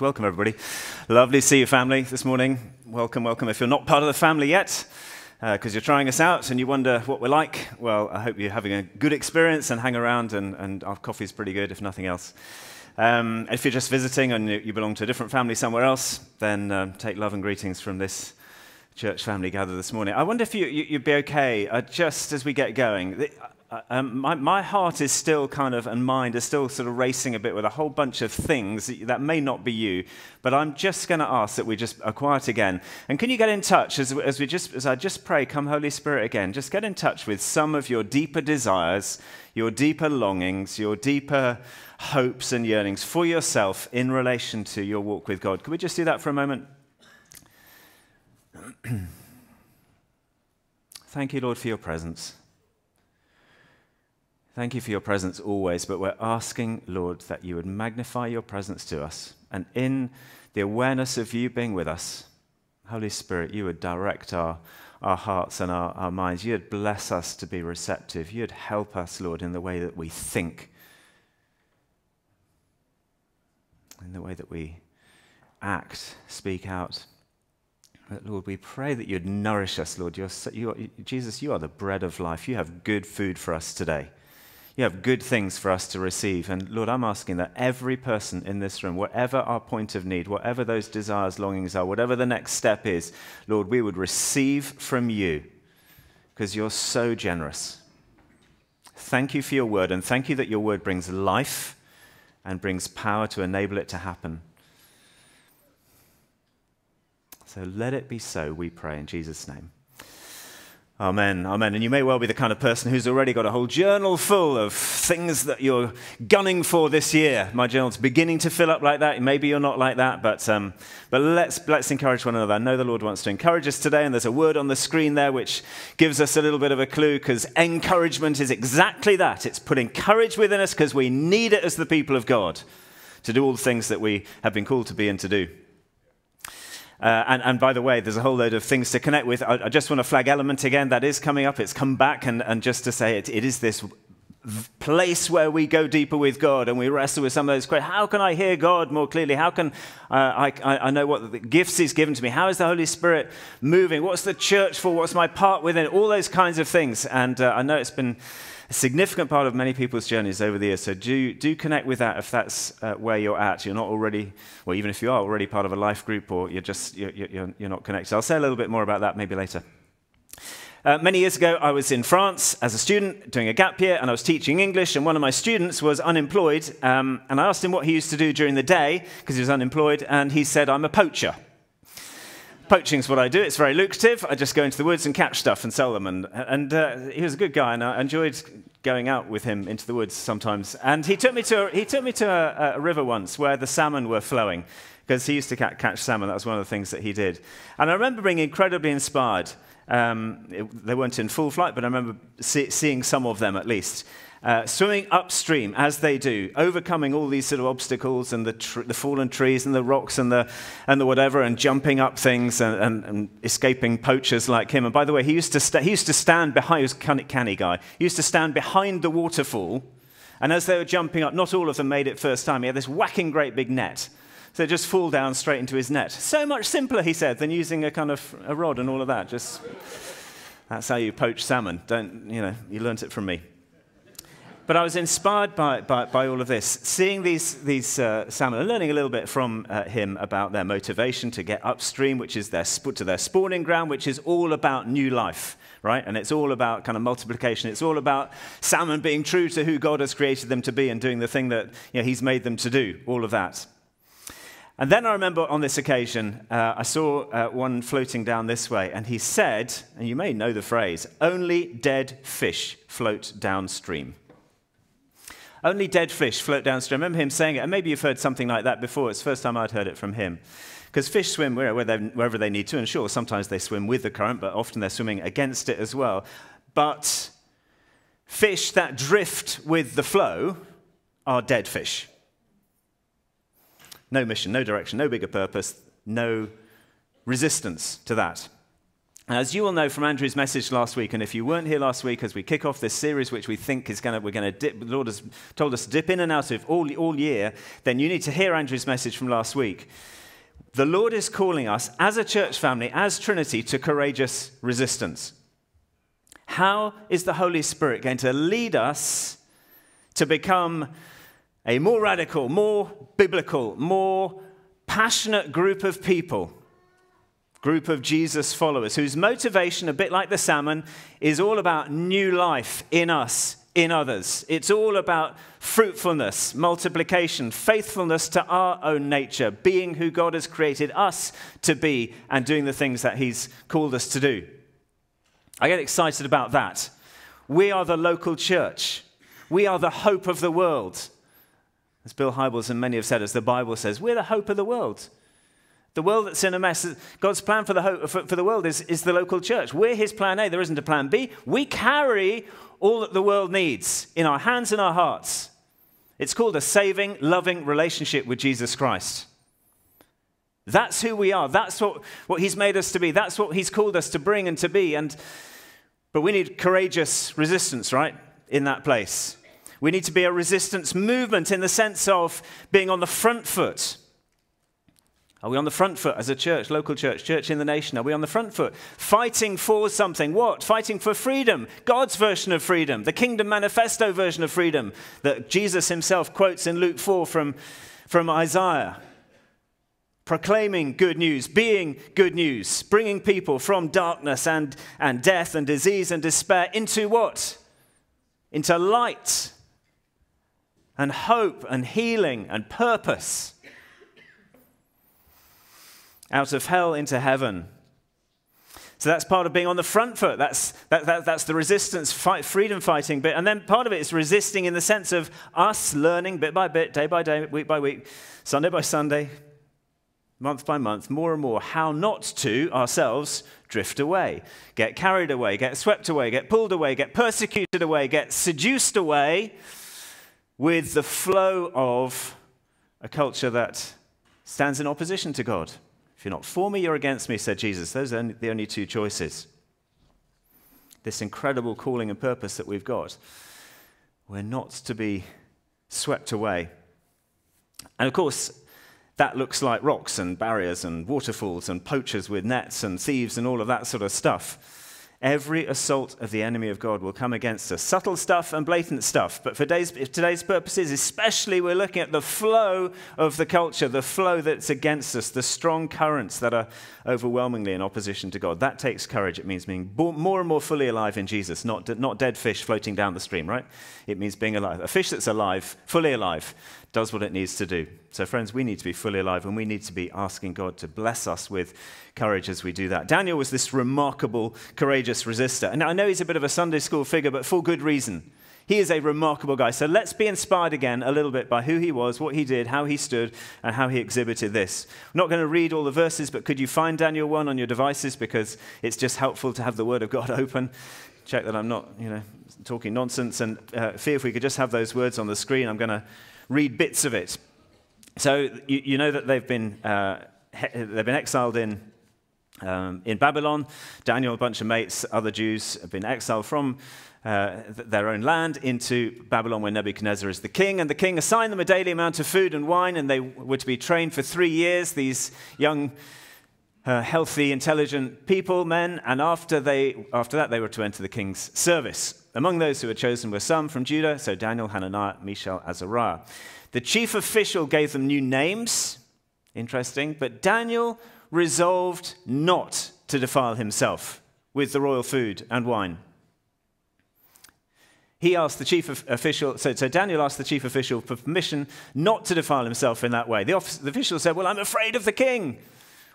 Welcome, everybody. Lovely to see you, family, this morning. Welcome, welcome. If you're not part of the family yet, because uh, you're trying us out and you wonder what we're like, well, I hope you're having a good experience and hang around, and, and our coffee's pretty good, if nothing else. Um, if you're just visiting and you belong to a different family somewhere else, then uh, take love and greetings from this church family gather this morning. I wonder if you, would you, be okay uh, just as we get going. Uh, um, my, my, heart is still kind of, and mind is still sort of racing a bit with a whole bunch of things that may not be you. But I'm just going to ask that we just are quiet again. And can you get in touch as, as, we just, as I just pray, come Holy Spirit again, just get in touch with some of your deeper desires, your deeper longings, your deeper hopes and yearnings for yourself in relation to your walk with God. Can we just do that for a moment? Thank you, Lord, for your presence. Thank you for your presence always, but we're asking, Lord, that you would magnify your presence to us. And in the awareness of you being with us, Holy Spirit, you would direct our, our hearts and our, our minds. You'd bless us to be receptive. You'd help us, Lord, in the way that we think, in the way that we act, speak out. But Lord, we pray that you'd nourish us, Lord. You're, you Jesus, you are the bread of life. You have good food for us today. You have good things for us to receive. And Lord, I'm asking that every person in this room, whatever our point of need, whatever those desires, longings are, whatever the next step is, Lord, we would receive from you because you're so generous. Thank you for your word, and thank you that your word brings life and brings power to enable it to happen. So let it be so, we pray in Jesus' name. Amen, amen. And you may well be the kind of person who's already got a whole journal full of things that you're gunning for this year. My journal's beginning to fill up like that. Maybe you're not like that, but, um, but let's, let's encourage one another. I know the Lord wants to encourage us today, and there's a word on the screen there which gives us a little bit of a clue because encouragement is exactly that. It's putting courage within us because we need it as the people of God to do all the things that we have been called to be and to do. Uh, and, and, by the way, there's a whole load of things to connect with. I, I, just want to flag element again. That is coming up. It's come back. And, and just to say it, it is this place where we go deeper with God and we wrestle with some of those questions. How can I hear God more clearly? How can uh, I, I, know what gifts He's given to me? How is the Holy Spirit moving? What's the church for? What's my part within it? All those kinds of things. And uh, I know it's been significant part of many people's journeys over the years. So do, do connect with that if that's uh, where you're at. You're not already, well, even if you are already part of a life group or you're just, you're, you're, you're not connected. I'll say a little bit more about that maybe later. Uh, many years ago, I was in France as a student doing a gap year, and I was teaching English, and one of my students was unemployed. Um, and I asked him what he used to do during the day because he was unemployed, and he said, I'm a poacher. Poaching is what I do. It's very lucrative. I just go into the woods and catch stuff and sell them. And, and uh, he was a good guy, and I enjoyed going out with him into the woods sometimes. And he took me to, he took me to a, a river once where the salmon were flowing, because he used to catch salmon. That was one of the things that he did. And I remember being incredibly inspired. Um, it, they weren't in full flight, but I remember see, seeing some of them at least uh, swimming upstream as they do, overcoming all these sort of obstacles and the, tr- the fallen trees and the rocks and the, and the whatever, and jumping up things and, and, and escaping poachers like him. And by the way, he used to, he used to stand behind, he was a canny, canny guy, he used to stand behind the waterfall. And as they were jumping up, not all of them made it first time. He had this whacking great big net. So just fall down straight into his net. So much simpler, he said, than using a kind of a rod and all of that. Just that's how you poach salmon. Don't you know? You learnt it from me. But I was inspired by, by, by all of this, seeing these, these uh, salmon and learning a little bit from uh, him about their motivation to get upstream, which is their, to their spawning ground, which is all about new life, right? And it's all about kind of multiplication. It's all about salmon being true to who God has created them to be and doing the thing that you know, he's made them to do, all of that. And then I remember on this occasion, uh, I saw uh, one floating down this way, and he said, and you may know the phrase, only dead fish float downstream. Only dead fish float downstream. I remember him saying it, and maybe you've heard something like that before. It's the first time I'd heard it from him. Because fish swim wherever they need to, and sure, sometimes they swim with the current, but often they're swimming against it as well. But fish that drift with the flow are dead fish. No mission, no direction, no bigger purpose, no resistance to that. As you will know from Andrew's message last week, and if you weren't here last week, as we kick off this series, which we think is going to, we're going to dip, the Lord has told us to dip in and out of all, all year, then you need to hear Andrew's message from last week. The Lord is calling us as a church family, as Trinity, to courageous resistance. How is the Holy Spirit going to lead us to become a more radical, more biblical, more passionate group of people? group of Jesus followers whose motivation, a bit like the salmon, is all about new life in us, in others. It's all about fruitfulness, multiplication, faithfulness to our own nature, being who God has created us to be, and doing the things that He's called us to do. I get excited about that. We are the local church, we are the hope of the world. As Bill Hybels and many have said, as the Bible says, we're the hope of the world. The world that's in a mess, God's plan for the, hope, for, for the world is, is the local church. We're his plan A, there isn't a plan B. We carry all that the world needs in our hands and our hearts. It's called a saving, loving relationship with Jesus Christ. That's who we are. That's what, what he's made us to be. That's what he's called us to bring and to be. And, but we need courageous resistance, right, in that place. We need to be a resistance movement in the sense of being on the front foot are we on the front foot as a church, local church, church in the nation? Are we on the front foot? Fighting for something. What? Fighting for freedom. God's version of freedom. The Kingdom Manifesto version of freedom that Jesus himself quotes in Luke 4 from, from Isaiah. Proclaiming good news, being good news, bringing people from darkness and, and death and disease and despair into what? Into light and hope and healing and purpose out of hell into heaven. So that's part of being on the front foot. That's, that, that, that's the resistance, fight, freedom fighting bit. And then part of it is resisting in the sense of us learning bit by bit, day by day, week by week, Sunday by Sunday, month by month, more and more, how not to ourselves drift away, get carried away, get swept away, get pulled away, get persecuted away, get seduced away with the flow of a culture that stands in opposition to God. If you're not for me, you're against me, said Jesus. Those are the only two choices. This incredible calling and purpose that we've got. We're not to be swept away. And of course, that looks like rocks and barriers and waterfalls and poachers with nets and thieves and all of that sort of stuff. Every assault of the enemy of God will come against us. Subtle stuff and blatant stuff. But for today's, today's purposes, especially, we're looking at the flow of the culture, the flow that's against us, the strong currents that are overwhelmingly in opposition to God. That takes courage. It means being more and more fully alive in Jesus, not, not dead fish floating down the stream, right? It means being alive. A fish that's alive, fully alive, does what it needs to do. So, friends, we need to be fully alive and we need to be asking God to bless us with courage as we do that. Daniel was this remarkable, courageous resistor. And I know he's a bit of a Sunday school figure, but for good reason. He is a remarkable guy. So let's be inspired again a little bit by who he was, what he did, how he stood, and how he exhibited this. I'm not going to read all the verses, but could you find Daniel 1 on your devices? Because it's just helpful to have the Word of God open. Check that I'm not, you know, talking nonsense. And uh, if we could just have those words on the screen. I'm going to read bits of it. So you, you know that they've been, uh, he, they've been exiled in, um, in Babylon. Daniel, a bunch of mates, other Jews have been exiled from uh, their own land into Babylon, where Nebuchadnezzar is the king. And the king assigned them a daily amount of food and wine, and they were to be trained for three years, these young, uh, healthy, intelligent people, men. And after, they, after that, they were to enter the king's service. Among those who were chosen were some from Judah, so Daniel, Hananiah, Mishael, Azariah. The chief official gave them new names, interesting, but Daniel resolved not to defile himself with the royal food and wine. He asked the chief official, so, so, Daniel asked the chief official for permission not to defile himself in that way. The, office, the official said, Well, I'm afraid of the king.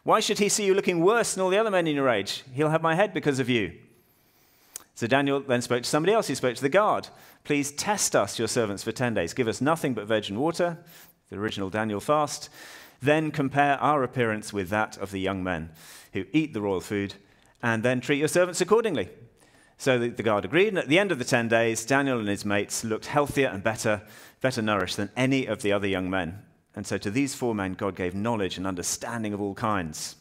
Why should he see you looking worse than all the other men in your age? He'll have my head because of you. So Daniel then spoke to somebody else. He spoke to the guard. Please test us, your servants, for 10 days. Give us nothing but virgin water, the original Daniel fast. Then compare our appearance with that of the young men who eat the royal food, and then treat your servants accordingly. So the, the guard agreed, and at the end of the 10 days, Daniel and his mates looked healthier and better, better nourished than any of the other young men. And so to these four men, God gave knowledge and understanding of all kinds.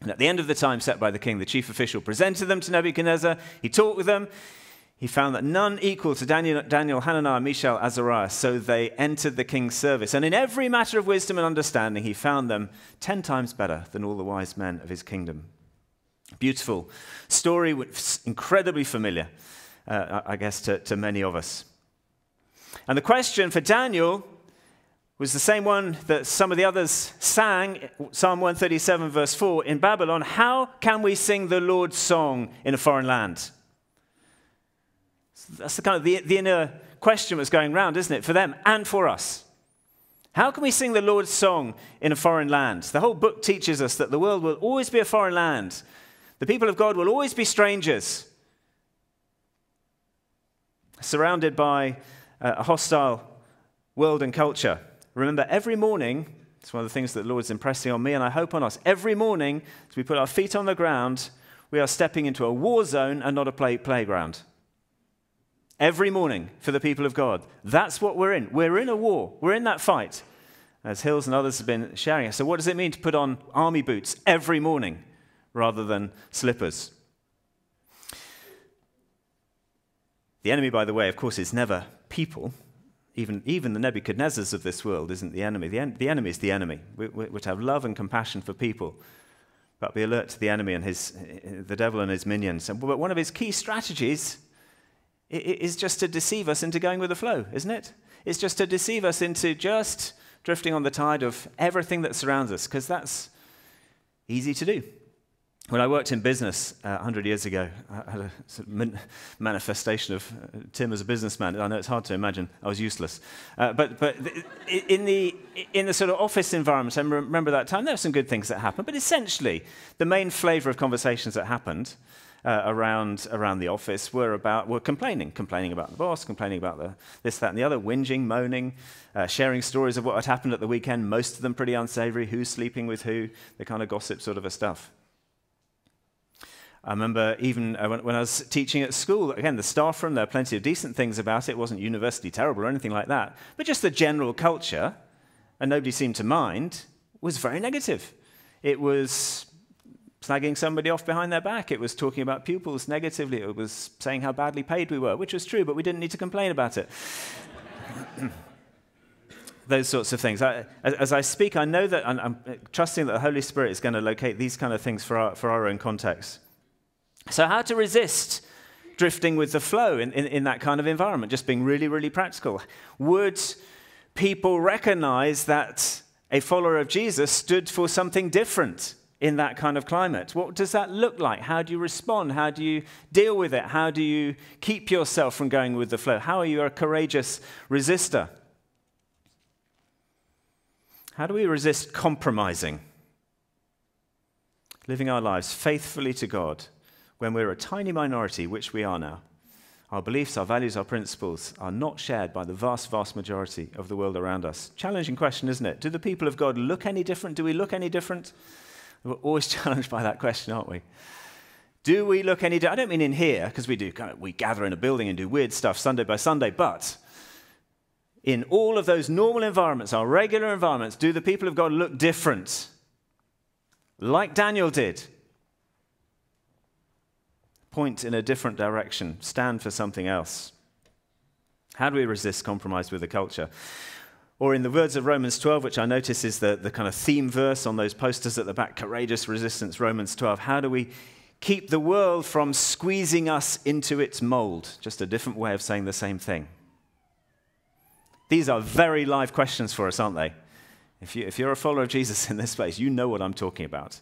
And at the end of the time set by the king, the chief official presented them to Nebuchadnezzar. He talked with them. He found that none equal to Daniel, Daniel, Hananiah, Mishael, Azariah, so they entered the king's service. And in every matter of wisdom and understanding, he found them ten times better than all the wise men of his kingdom. Beautiful story, incredibly familiar, uh, I guess, to, to many of us. And the question for Daniel was the same one that some of the others sang, Psalm 137, verse 4, in Babylon How can we sing the Lord's song in a foreign land? That's the kind of the, the inner question was going round, isn't it, for them and for us? How can we sing the Lord's song in a foreign land? The whole book teaches us that the world will always be a foreign land. The people of God will always be strangers, surrounded by uh, a hostile world and culture. Remember, every morning, it's one of the things that the Lord's impressing on me, and I hope on us. Every morning, as we put our feet on the ground, we are stepping into a war zone and not a play- playground. Every morning for the people of God. That's what we're in. We're in a war. We're in that fight, as Hills and others have been sharing. So, what does it mean to put on army boots every morning rather than slippers? The enemy, by the way, of course, is never people. Even, even the Nebuchadnezzars of this world isn't the enemy. The, en- the enemy is the enemy. We, we, we're to have love and compassion for people, but be alert to the enemy and his, the devil and his minions. But one of his key strategies is just to deceive us into going with the flow, isn't it? It's just to deceive us into just drifting on the tide of everything that surrounds us, because that's easy to do. When I worked in business uh, 100 years ago, I had a sort of manifestation of uh, Tim as a businessman. I know it's hard to imagine. I was useless. Uh, but but in, the, in the sort of office environment, I remember that time, there were some good things that happened. But essentially, the main flavor of conversations that happened uh, around, around the office were about were complaining, complaining about the boss, complaining about the, this, that, and the other, whinging, moaning, uh, sharing stories of what had happened at the weekend. Most of them pretty unsavory. Who's sleeping with who? The kind of gossip sort of a stuff. I remember even uh, when, I was teaching at school, again, the staff room, there were plenty of decent things about it. It wasn't university terrible or anything like that. But just the general culture, and nobody seemed to mind, was very negative. It was slagging somebody off behind their back. It was talking about pupils negatively. It was saying how badly paid we were, which was true, but we didn't need to complain about it. Those sorts of things. I, as, as, I speak, I know that I'm, I'm, trusting that the Holy Spirit is going to locate these kind of things for our, for our own context. So, how to resist drifting with the flow in, in, in that kind of environment, just being really, really practical? Would people recognize that a follower of Jesus stood for something different? in that kind of climate? What does that look like? How do you respond? How do you deal with it? How do you keep yourself from going with the flow? How are you a courageous resistor? How do we resist compromising? Living our lives faithfully to God when we're a tiny minority, which we are now. Our beliefs, our values, our principles are not shared by the vast, vast majority of the world around us. Challenging question, isn't it? Do the people of God look any different? Do we look any different? We're always challenged by that question, aren't we? Do we look any different? I don't mean in here, because we do we gather in a building and do weird stuff Sunday by Sunday, but in all of those normal environments, our regular environments, do the people of God look different? Like Daniel did. Point in a different direction, stand for something else. How do we resist compromise with the culture? Or in the words of Romans 12, which I notice is the, the kind of theme verse on those posters at the back courageous resistance, Romans 12. How do we keep the world from squeezing us into its mold? Just a different way of saying the same thing. These are very live questions for us, aren't they? If, you, if you're a follower of Jesus in this space, you know what I'm talking about.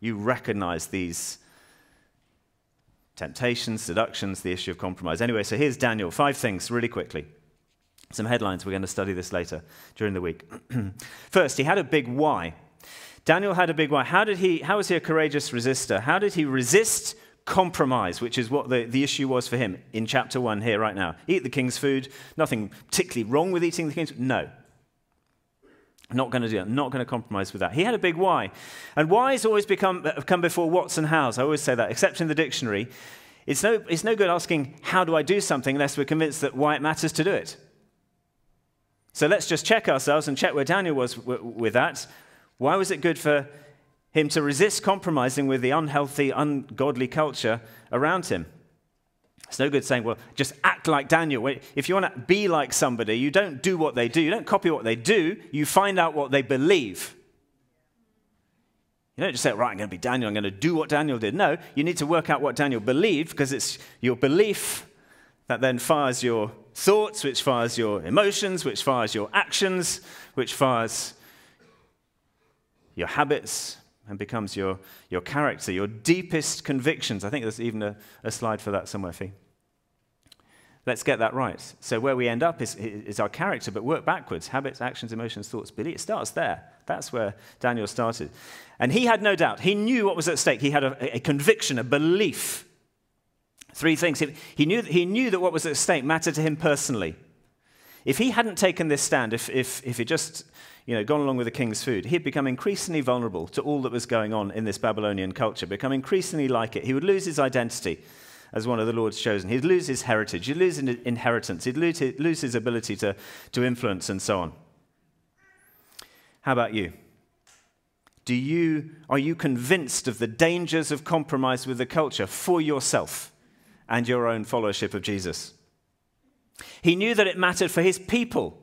You recognize these temptations, seductions, the issue of compromise. Anyway, so here's Daniel. Five things really quickly. Some headlines. We're going to study this later during the week. First, he had a big why. Daniel had a big why. How, did he, how was he a courageous resistor? How did he resist compromise, which is what the, the issue was for him in chapter 1 here right now? Eat the king's food. Nothing particularly wrong with eating the king's food. No. Not going to do that. Not going to compromise with that. He had a big why. And whys always become, uh, come before whats and hows. I always say that, except in the dictionary. It's no, it's no good asking, how do I do something, unless we're convinced that why it matters to do it. So let's just check ourselves and check where Daniel was with that. Why was it good for him to resist compromising with the unhealthy, ungodly culture around him. It's no good saying, well, just act like Daniel. If you want to be like somebody, you don't do what they do. You don't copy what they do. You find out what they believe. You don't just say, right, I'm going to be Daniel. I'm going to do what Daniel did. No, you need to work out what Daniel believed because it's your belief that then fires your thoughts, which fires your emotions, which fires your actions, which fires your habits, and becomes your, your character, your deepest convictions. I think there's even a, a slide for that somewhere, Fee. Let's get that right. So, where we end up is, is our character, but work backwards habits, actions, emotions, thoughts, belief. It starts there. That's where Daniel started. And he had no doubt. He knew what was at stake. He had a, a conviction, a belief. Three things. He, he, knew, he knew that what was at stake mattered to him personally. If he hadn't taken this stand, if, if, if he just you know, gone along with the king's food, he'd become increasingly vulnerable to all that was going on in this Babylonian culture, become increasingly like it. He would lose his identity as one of the Lord's chosen. He'd lose his heritage, he'd lose his inheritance, he'd lose his, ability to, to influence and so on. How about you? Do you, are you convinced of the dangers of compromise with the culture for yourself and your own followership of Jesus? He knew that it mattered for his people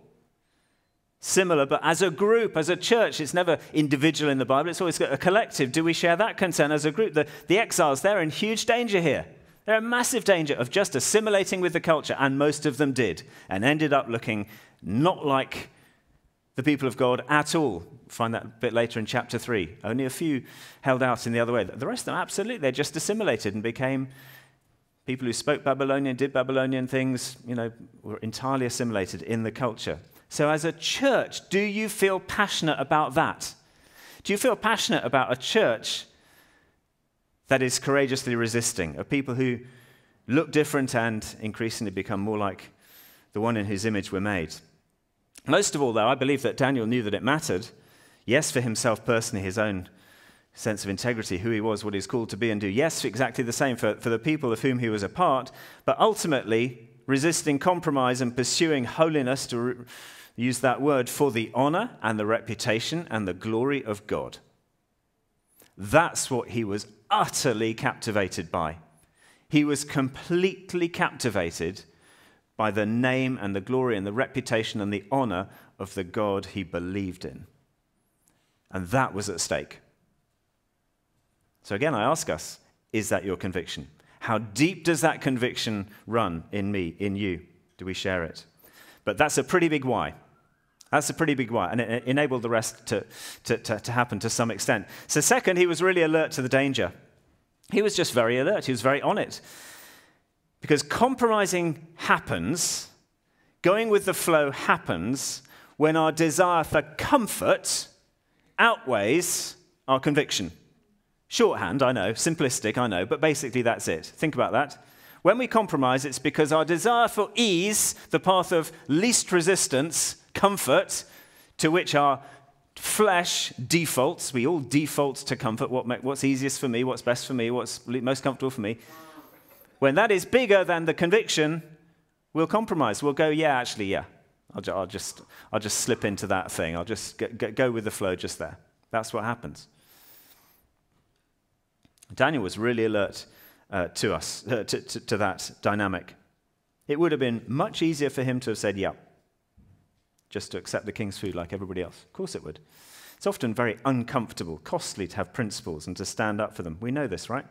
similar, but as a group, as a church, it's never individual in the Bible, it's always a collective. Do we share that concern as a group? The, the exiles, they're in huge danger here. They're in massive danger of just assimilating with the culture, and most of them did, and ended up looking not like the people of God at all. Find that a bit later in chapter 3. Only a few held out in the other way. The rest of them, absolutely, they just assimilated and became people who spoke Babylonian, did Babylonian things, you know, were entirely assimilated in the culture. So, as a church, do you feel passionate about that? Do you feel passionate about a church that is courageously resisting, of people who look different and increasingly become more like the one in whose image we're made? Most of all, though, I believe that Daniel knew that it mattered. Yes, for himself personally, his own sense of integrity, who he was, what he's called to be and do. Yes, exactly the same for, for the people of whom he was a part, but ultimately resisting compromise and pursuing holiness to. Re- use that word for the honor and the reputation and the glory of God. That's what he was utterly captivated by. He was completely captivated by the name and the glory and the reputation and the honor of the God he believed in. And that was at stake. So, again, I ask us is that your conviction? How deep does that conviction run in me, in you? Do we share it? But that's a pretty big why. That's a pretty big why, and it enabled the rest to, to, to, to, happen to some extent. So, second, he was really alert to the danger. He was just very alert, he was very on it. Because compromising happens, going with the flow happens when our desire for comfort outweighs our conviction. Shorthand, I know, simplistic, I know, but basically that's it. Think about that. When we compromise, it's because our desire for ease, the path of least resistance, comfort, to which our flesh defaults. We all default to comfort. What, what's easiest for me? What's best for me? What's most comfortable for me? When that is bigger than the conviction, we'll compromise. We'll go, yeah, actually, yeah. I'll, I'll just, I'll just slip into that thing. I'll just go with the flow just there. That's what happens. Daniel was really alert uh, to us, uh, to, to, to that dynamic. It would have been much easier for him to have said, yeah, just to accept the king's food like everybody else. Of course it would. It's often very uncomfortable, costly to have principles and to stand up for them. We know this, right?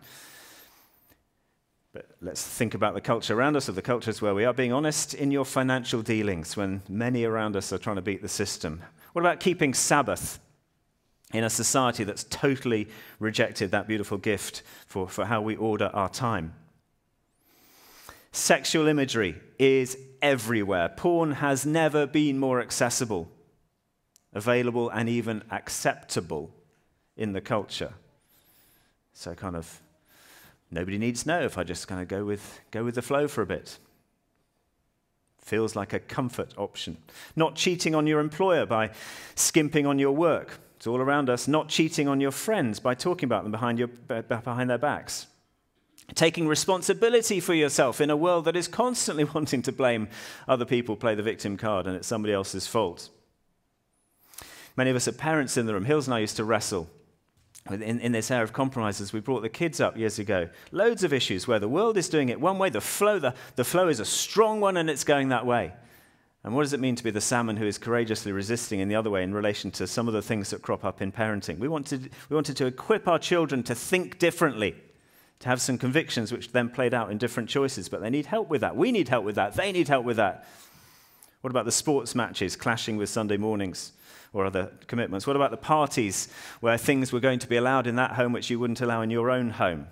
But let's think about the culture around us, of the cultures where we are. Being honest in your financial dealings when many around us are trying to beat the system. What about keeping Sabbath in a society that's totally rejected that beautiful gift for, for how we order our time. Sexual imagery is everywhere. Porn has never been more accessible, available, and even acceptable in the culture. So, kind of, nobody needs to know if I just kind of go with, go with the flow for a bit. Feels like a comfort option. Not cheating on your employer by skimping on your work it's all around us. Not cheating on your friends by talking about them behind, your, behind their backs. Taking responsibility for yourself in a world that is constantly wanting to blame other people, play the victim card, and it's somebody else's fault. Many of us are parents in the room. Hills and I used to wrestle in, in this era of compromises, we brought the kids up years ago. Loads of issues where the world is doing it one way, the flow, the, the flow is a strong one and it's going that way. And what does it mean to be the salmon who is courageously resisting in the other way in relation to some of the things that crop up in parenting? We wanted, we wanted to equip our children to think differently, to have some convictions which then played out in different choices, but they need help with that. We need help with that. They need help with that. What about the sports matches clashing with Sunday mornings? or other commitments? What about the parties where things were going to be allowed in that home which you wouldn't allow in your own home?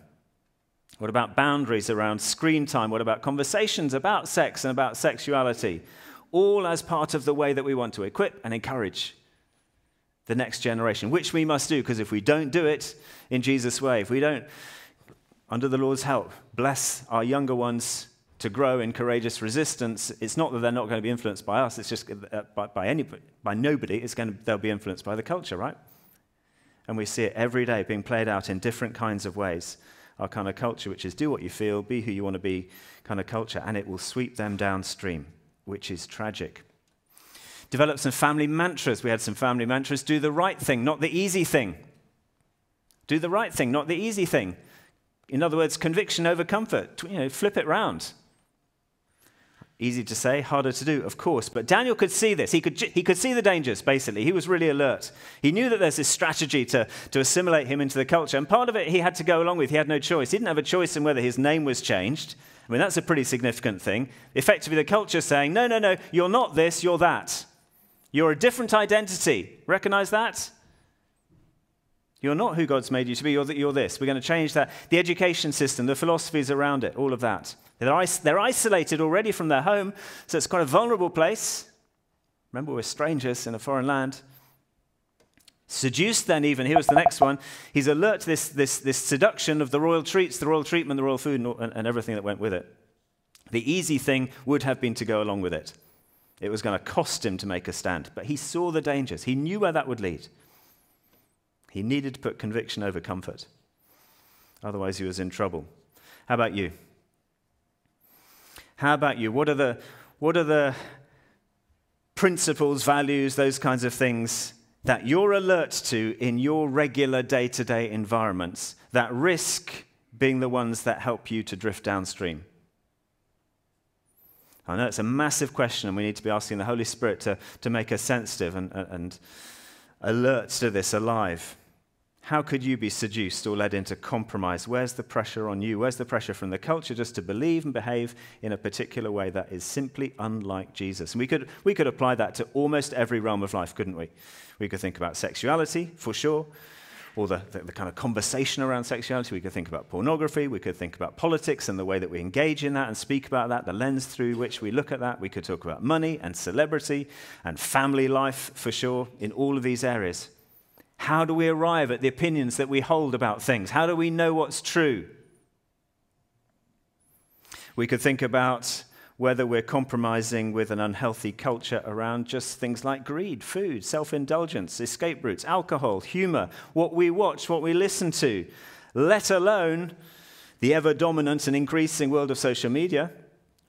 What about boundaries around screen time? What about conversations about sex and about sexuality? All as part of the way that we want to equip and encourage the next generation, which we must do, because if we don't do it in Jesus' way, if we don't, under the Lord's help, bless our younger ones to grow in courageous resistance, it's not that they're not going to be influenced by us, it's just uh, by, by, anybody, by nobody, it's going to, they'll be influenced by the culture, right? And we see it every day being played out in different kinds of ways. Our kind of culture, which is do what you feel, be who you want to be kind of culture, and it will sweep them downstream, which is tragic. Develop some family mantras. We had some family mantras. Do the right thing, not the easy thing. Do the right thing, not the easy thing. In other words, conviction over comfort. You know, flip it round. Easy to say, harder to do, of course. But Daniel could see this. He could, he could see the dangers, basically. He was really alert. He knew that there's this strategy to, to assimilate him into the culture. And part of it he had to go along with. He had no choice. He didn't have a choice in whether his name was changed. I mean, that's a pretty significant thing. Effectively, the culture saying, no, no, no, you're not this, you're that. You're a different identity. Recognize that? You're not who God's made you to be, you're, you're this. We're going to change that. The education system, the philosophies around it, all of that. They're, they're isolated already from their home, so it's quite a vulnerable place. Remember, we're strangers in a foreign land. Seduced, then, even, here was the next one. He's alert to this, this, this seduction of the royal treats, the royal treatment, the royal food, and, and everything that went with it. The easy thing would have been to go along with it. It was going to cost him to make a stand, but he saw the dangers. He knew where that would lead. He needed to put conviction over comfort. Otherwise, he was in trouble. How about you? How about you? What are the, what are the principles, values, those kinds of things that you're alert to in your regular day to day environments that risk being the ones that help you to drift downstream? I know it's a massive question, and we need to be asking the Holy Spirit to, to make us sensitive and, and alert to this alive. How could you be seduced or led into compromise? Where's the pressure on you? Where's the pressure from the culture just to believe and behave in a particular way that is simply unlike Jesus? And we could, we could apply that to almost every realm of life, couldn't we? We could think about sexuality, for sure, or the, the, the kind of conversation around sexuality. We could think about pornography. We could think about politics and the way that we engage in that and speak about that, the lens through which we look at that. We could talk about money and celebrity and family life, for sure, in all of these areas. How do we arrive at the opinions that we hold about things? How do we know what's true? We could think about whether we're compromising with an unhealthy culture around just things like greed, food, self indulgence, escape routes, alcohol, humor, what we watch, what we listen to, let alone the ever dominant and increasing world of social media.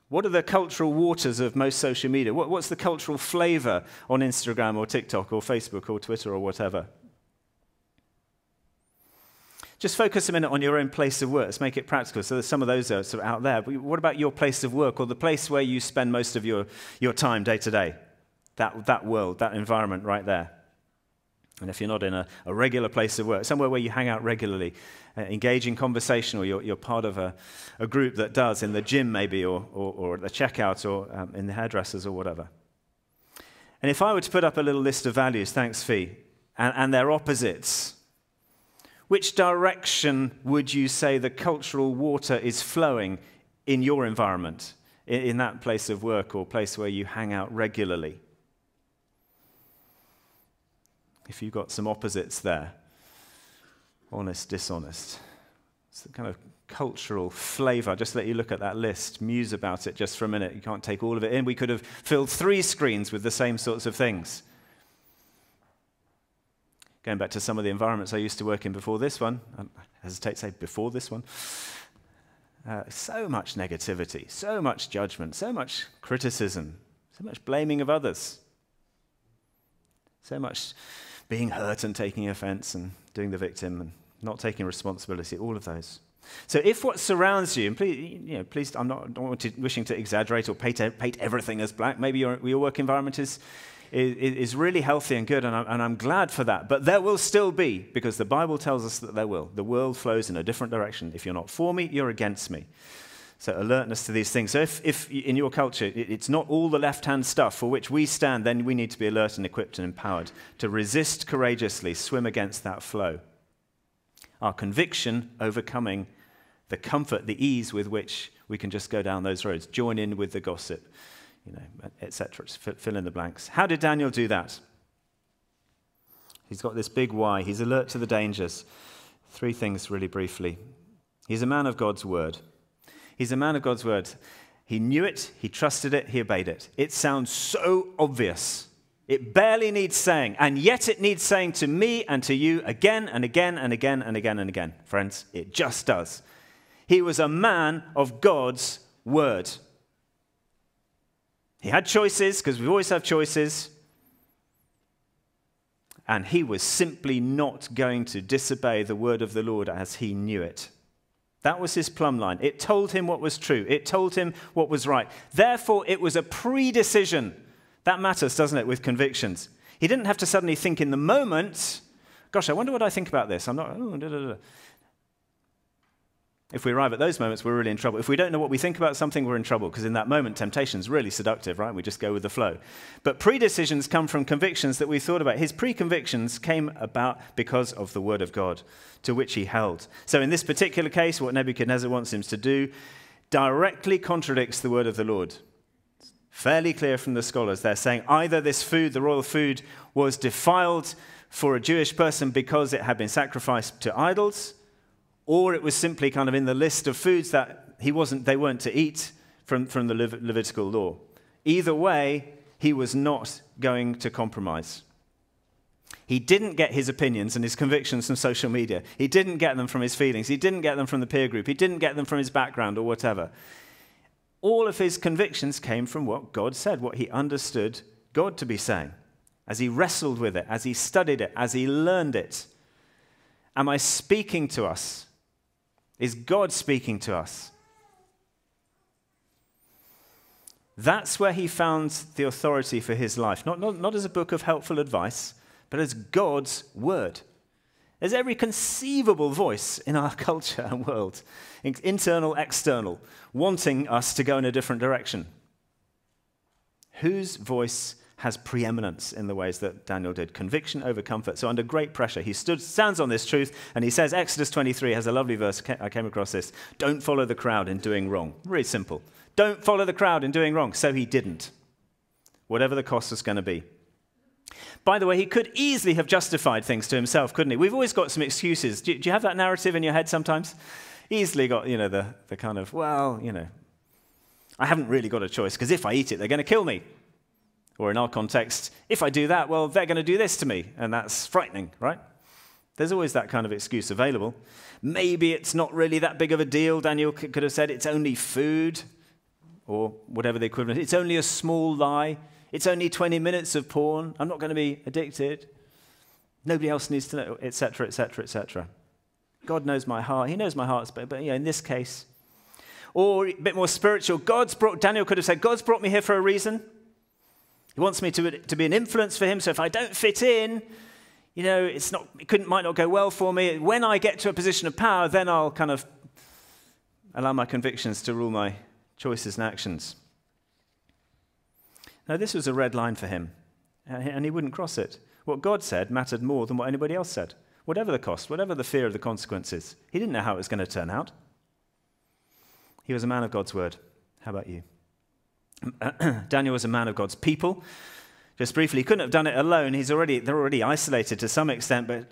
What are the cultural waters of most social media? what's the cultural flavor on Instagram or TikTok or Facebook or Twitter or whatever? Just focus a minute on your own place of work. Let's make it practical. So some of those are sort of out there. But what about your place of work or the place where you spend most of your, your time day to day? That, that world, that environment right there. And if you're not in a, a regular place of work, somewhere where you hang out regularly, uh, engage in conversation, or you're, you're part of a, a, group that does, in the gym maybe, or, or, or at the checkout, or um, in the hairdressers, or whatever. And if I were to put up a little list of values, thanks, Fee, and, and their opposites, which direction would you say the cultural water is flowing in your environment, in that place of work or place where you hang out regularly? If you've got some opposites there, honest, dishonest, it's the kind of cultural flavor. Just let you look at that list, muse about it just for a minute. You can't take all of it in. We could have filled three screens with the same sorts of things going back to some of the environments I used to work in before this one, I hesitate to say before this one, uh, so much negativity, so much judgment, so much criticism, so much blaming of others, so much being hurt and taking offense and doing the victim and not taking responsibility, all of those. So if what surrounds you, and please, you know, please I'm not, not wishing to exaggerate or paint, paint everything as black. Maybe your, your work environment is, is, is really healthy and good, and I'm, and I'm glad for that. But there will still be, because the Bible tells us that there will. The world flows in a different direction. If you're not for me, you're against me. So alertness to these things. So if, if in your culture it's not all the left-hand stuff for which we stand, then we need to be alert and equipped and empowered to resist courageously, swim against that flow. Our conviction overcoming the comfort, the ease with which we can just go down those roads, join in with the gossip, you know, etc. Fill in the blanks. How did Daniel do that? He's got this big why. He's alert to the dangers. Three things, really briefly. He's a man of God's word. He's a man of God's word. He knew it, he trusted it, he obeyed it. It sounds so obvious. It barely needs saying, and yet it needs saying to me and to you again and again and again and again and again. Friends, it just does. He was a man of God's word. He had choices, because we always have choices. And he was simply not going to disobey the word of the Lord as he knew it. That was his plumb line. It told him what was true, it told him what was right. Therefore, it was a pre decision. That matters, doesn't it, with convictions? He didn't have to suddenly think in the moment, gosh, I wonder what I think about this. I'm not, oh, da, da, da. If we arrive at those moments, we're really in trouble. If we don't know what we think about something, we're in trouble because in that moment, temptation is really seductive, right? We just go with the flow. But pre-decisions come from convictions that we thought about. His pre-convictions came about because of the word of God to which he held. So in this particular case, what Nebuchadnezzar wants him to do directly contradicts the word of the Lord. It's fairly clear from the scholars. They're saying either this food, the royal food, was defiled for a Jewish person because it had been sacrificed to idols or it was simply kind of in the list of foods that he wasn't, they weren't to eat from, from the Levitical law. Either way, he was not going to compromise. He didn't get his opinions and his convictions from social media. He didn't get them from his feelings. He didn't get them from the peer group. He didn't get them from his background or whatever. All of his convictions came from what God said, what he understood God to be saying, as he wrestled with it, as he studied it, as he learned it. Am I speaking to us is God speaking to us? That's where he found the authority for his life, not, not, not as a book of helpful advice, but as God's word. There's every conceivable voice in our culture and world, internal, external, wanting us to go in a different direction. Whose voice has preeminence in the ways that Daniel did conviction over comfort. So, under great pressure, he stood, stands on this truth and he says, Exodus 23 has a lovely verse. I came across this. Don't follow the crowd in doing wrong. Really simple. Don't follow the crowd in doing wrong. So he didn't, whatever the cost was going to be. By the way, he could easily have justified things to himself, couldn't he? We've always got some excuses. Do, you have that narrative in your head sometimes? Easily got, you know, the, the kind of, well, you know, I haven't really got a choice because if I eat it, they're going to kill me. Or in our context, if I do that, well, they're going to do this to me, and that's frightening, right? There's always that kind of excuse available. Maybe it's not really that big of a deal. Daniel could have said it's only food, or whatever the equivalent. It's only a small lie. It's only 20 minutes of porn. I'm not going to be addicted. Nobody else needs to know, etc., etc., etc. God knows my heart. He knows my heart, but, but in this case, or a bit more spiritual, God's brought, Daniel could have said, God's brought me here for a reason. He wants me to, to be an influence for him. So if I don't fit in, you know, it's not, it couldn't, might not go well for me. When I get to a position of power, then I'll kind of allow my convictions to rule my choices and actions. Now, this was a red line for him, and he wouldn't cross it. What God said mattered more than what anybody else said, whatever the cost, whatever the fear of the consequences. He didn't know how it was going to turn out. He was a man of God's word. How about you? Daniel was a man of God's people. Just briefly, he couldn't have done it alone. He's already, they're already isolated to some extent, but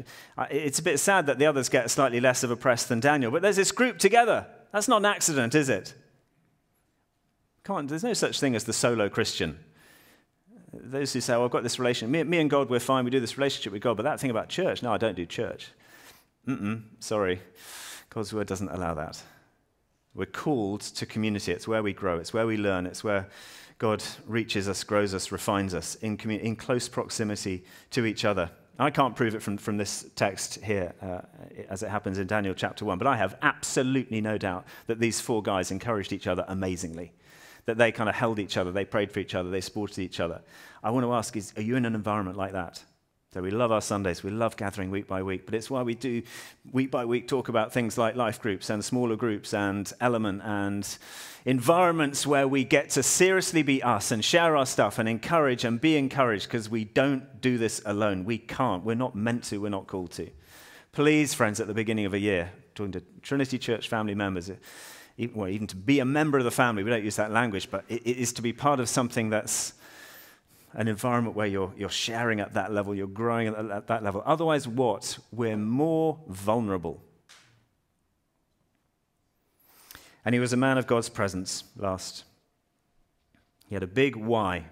it's a bit sad that the others get slightly less of a press than Daniel. But there's this group together. That's not an accident, is it? Come on, there's no such thing as the solo Christian. Those who say, well, I've got this relationship, me, me and God, we're fine, we do this relationship with God, but that thing about church, no, I don't do church. Mm-mm, sorry. God's word doesn't allow that. We're called to community. It's where we grow, it's where we learn, it's where God reaches us, grows us, refines us in, commun- in close proximity to each other. I can't prove it from, from this text here uh, as it happens in Daniel chapter 1, but I have absolutely no doubt that these four guys encouraged each other amazingly. That they kind of held each other, they prayed for each other, they supported each other. I want to ask is, are you in an environment like that? So we love our Sundays, we love gathering week by week, but it's why we do week by week talk about things like life groups and smaller groups and element and environments where we get to seriously be us and share our stuff and encourage and be encouraged because we don't do this alone. We can't. We're not meant to, we're not called to. Please, friends, at the beginning of a year, talking to Trinity Church family members, even, well, even to be a member of the family, we don't use that language, but it, it is to be part of something that's an environment where you're, you're sharing at that level, you're growing at, at that level. Otherwise, what? We're more vulnerable. And he was a man of God's presence last. He had a big why.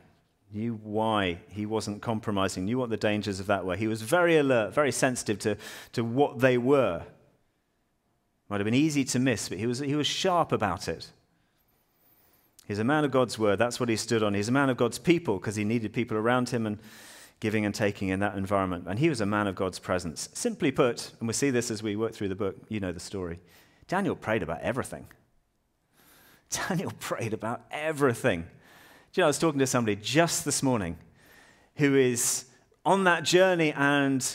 Knew why he wasn't compromising, knew what the dangers of that were. He was very alert, very sensitive to, to what they were. Might have been easy to miss, but he was, he was sharp about it. He's a man of God's word. That's what he stood on. He's a man of God's people because he needed people around him and giving and taking in that environment. And he was a man of God's presence. Simply put, and we see this as we work through the book, you know the story. Daniel prayed about everything. Daniel prayed about everything. Do you know, I was talking to somebody just this morning who is on that journey and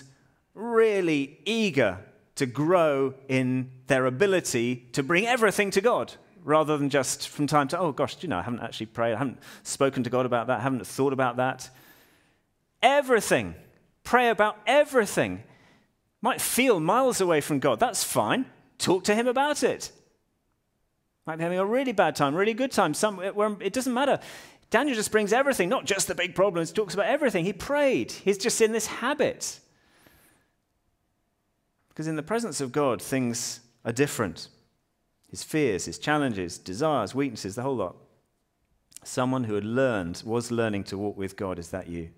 really eager to grow in their ability to bring everything to God rather than just from time to, oh gosh, you know, I haven't actually prayed, I haven't spoken to God about that, I haven't thought about that. Everything. Pray about everything. Might feel miles away from God. That's fine. Talk to Him about it. Might be having a really bad time, really good time, some, it doesn't matter. Daniel just brings everything, not just the big problems, talks about everything. He prayed. He's just in this habit. Because in the presence of God, things are different his fears, his challenges, desires, weaknesses, the whole lot. Someone who had learned, was learning to walk with God. Is that you?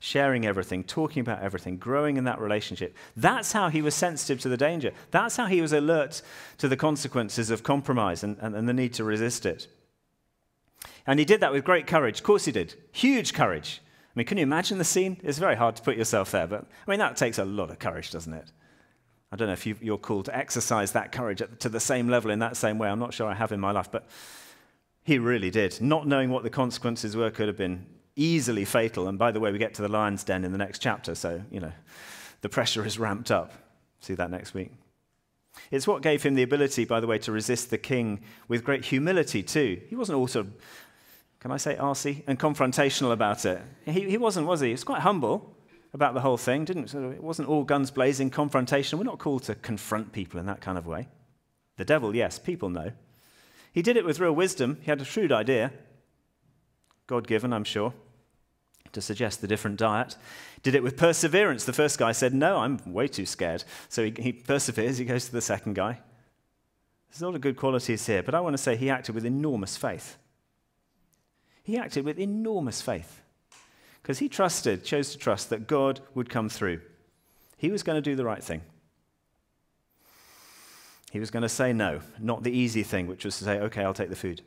Sharing everything, talking about everything, growing in that relationship. That's how he was sensitive to the danger. That's how he was alert to the consequences of compromise and, and, and the need to resist it. And he did that with great courage. Of course, he did. Huge courage. I mean, can you imagine the scene? It's very hard to put yourself there, but I mean, that takes a lot of courage, doesn't it? I don't know if you, are called to exercise that courage to the same level in that same way. I'm not sure I have in my life, but he really did. Not knowing what the consequences were could have been easily fatal. And by the way, we get to the lion's den in the next chapter, so, you know, the pressure is ramped up. See that next week. It's what gave him the ability, by the way, to resist the king with great humility, too. He wasn't also, can I say, arsy and confrontational about it. He, he wasn't, was he? He was quite humble about the whole thing, didn't it wasn't all guns blazing confrontation. We're not called to confront people in that kind of way. The devil, yes, people know. He did it with real wisdom. He had a shrewd idea, God given, I'm sure, to suggest the different diet. Did it with perseverance. The first guy said, No, I'm way too scared. So he, he perseveres, he goes to the second guy. There's a lot of good qualities here, but I want to say he acted with enormous faith. He acted with enormous faith because he trusted, chose to trust that God would come through. He was going to do the right thing. He was going to say no, not the easy thing, which was to say, okay, I'll take the food.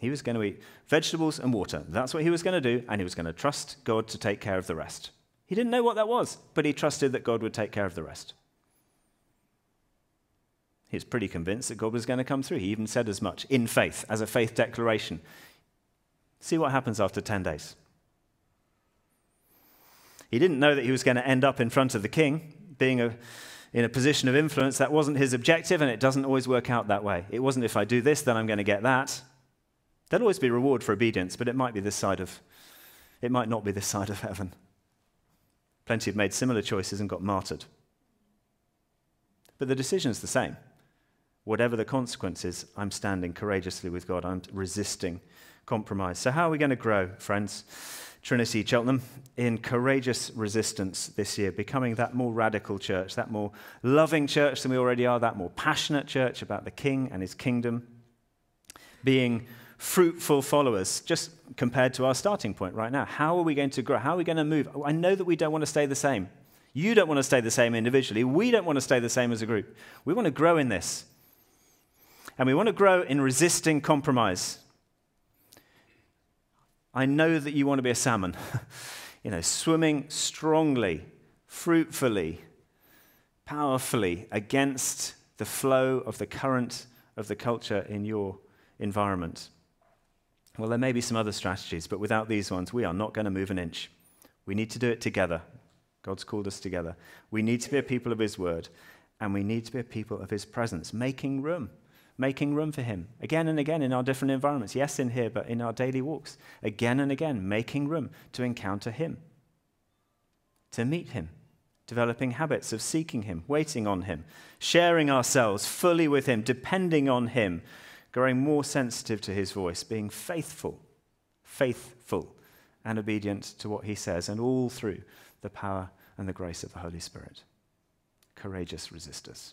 He was going to eat vegetables and water. That's what he was going to do, and he was going to trust God to take care of the rest. He didn't know what that was, but he trusted that God would take care of the rest. He was pretty convinced that God was going to come through. He even said as much in faith, as a faith declaration. See what happens after 10 days. He didn't know that he was going to end up in front of the king, being a, in a position of influence. That wasn't his objective, and it doesn't always work out that way. It wasn't if I do this, then I'm going to get that. There'll always be reward for obedience, but it might be this side of, it might not be this side of heaven. Plenty have made similar choices and got martyred. But the decision's the same. Whatever the consequences, I'm standing courageously with God. I'm resisting compromise. So, how are we going to grow, friends? Trinity Cheltenham in courageous resistance this year, becoming that more radical church, that more loving church than we already are, that more passionate church about the King and his kingdom, being fruitful followers, just compared to our starting point right now. How are we going to grow? How are we going to move? I know that we don't want to stay the same. You don't want to stay the same individually. We don't want to stay the same as a group. We want to grow in this. And we want to grow in resisting compromise. I know that you want to be a salmon you know, swimming strongly, fruitfully, powerfully against the flow of the current of the culture in your environment? Well, there may be some other strategies, but without these ones, we are not going to move an inch. We need to do it together. God's called us together. We need to be a people of His word, and we need to be a people of His presence, making room, making room for Him again and again in our different environments. Yes, in here, but in our daily walks. Again and again, making room to encounter Him, to meet Him, developing habits of seeking Him, waiting on Him, sharing ourselves fully with Him, depending on Him, growing more sensitive to His voice, being faithful, faithful, and obedient to what He says, and all through the power and the grace of the Holy Spirit. Courageous resistors.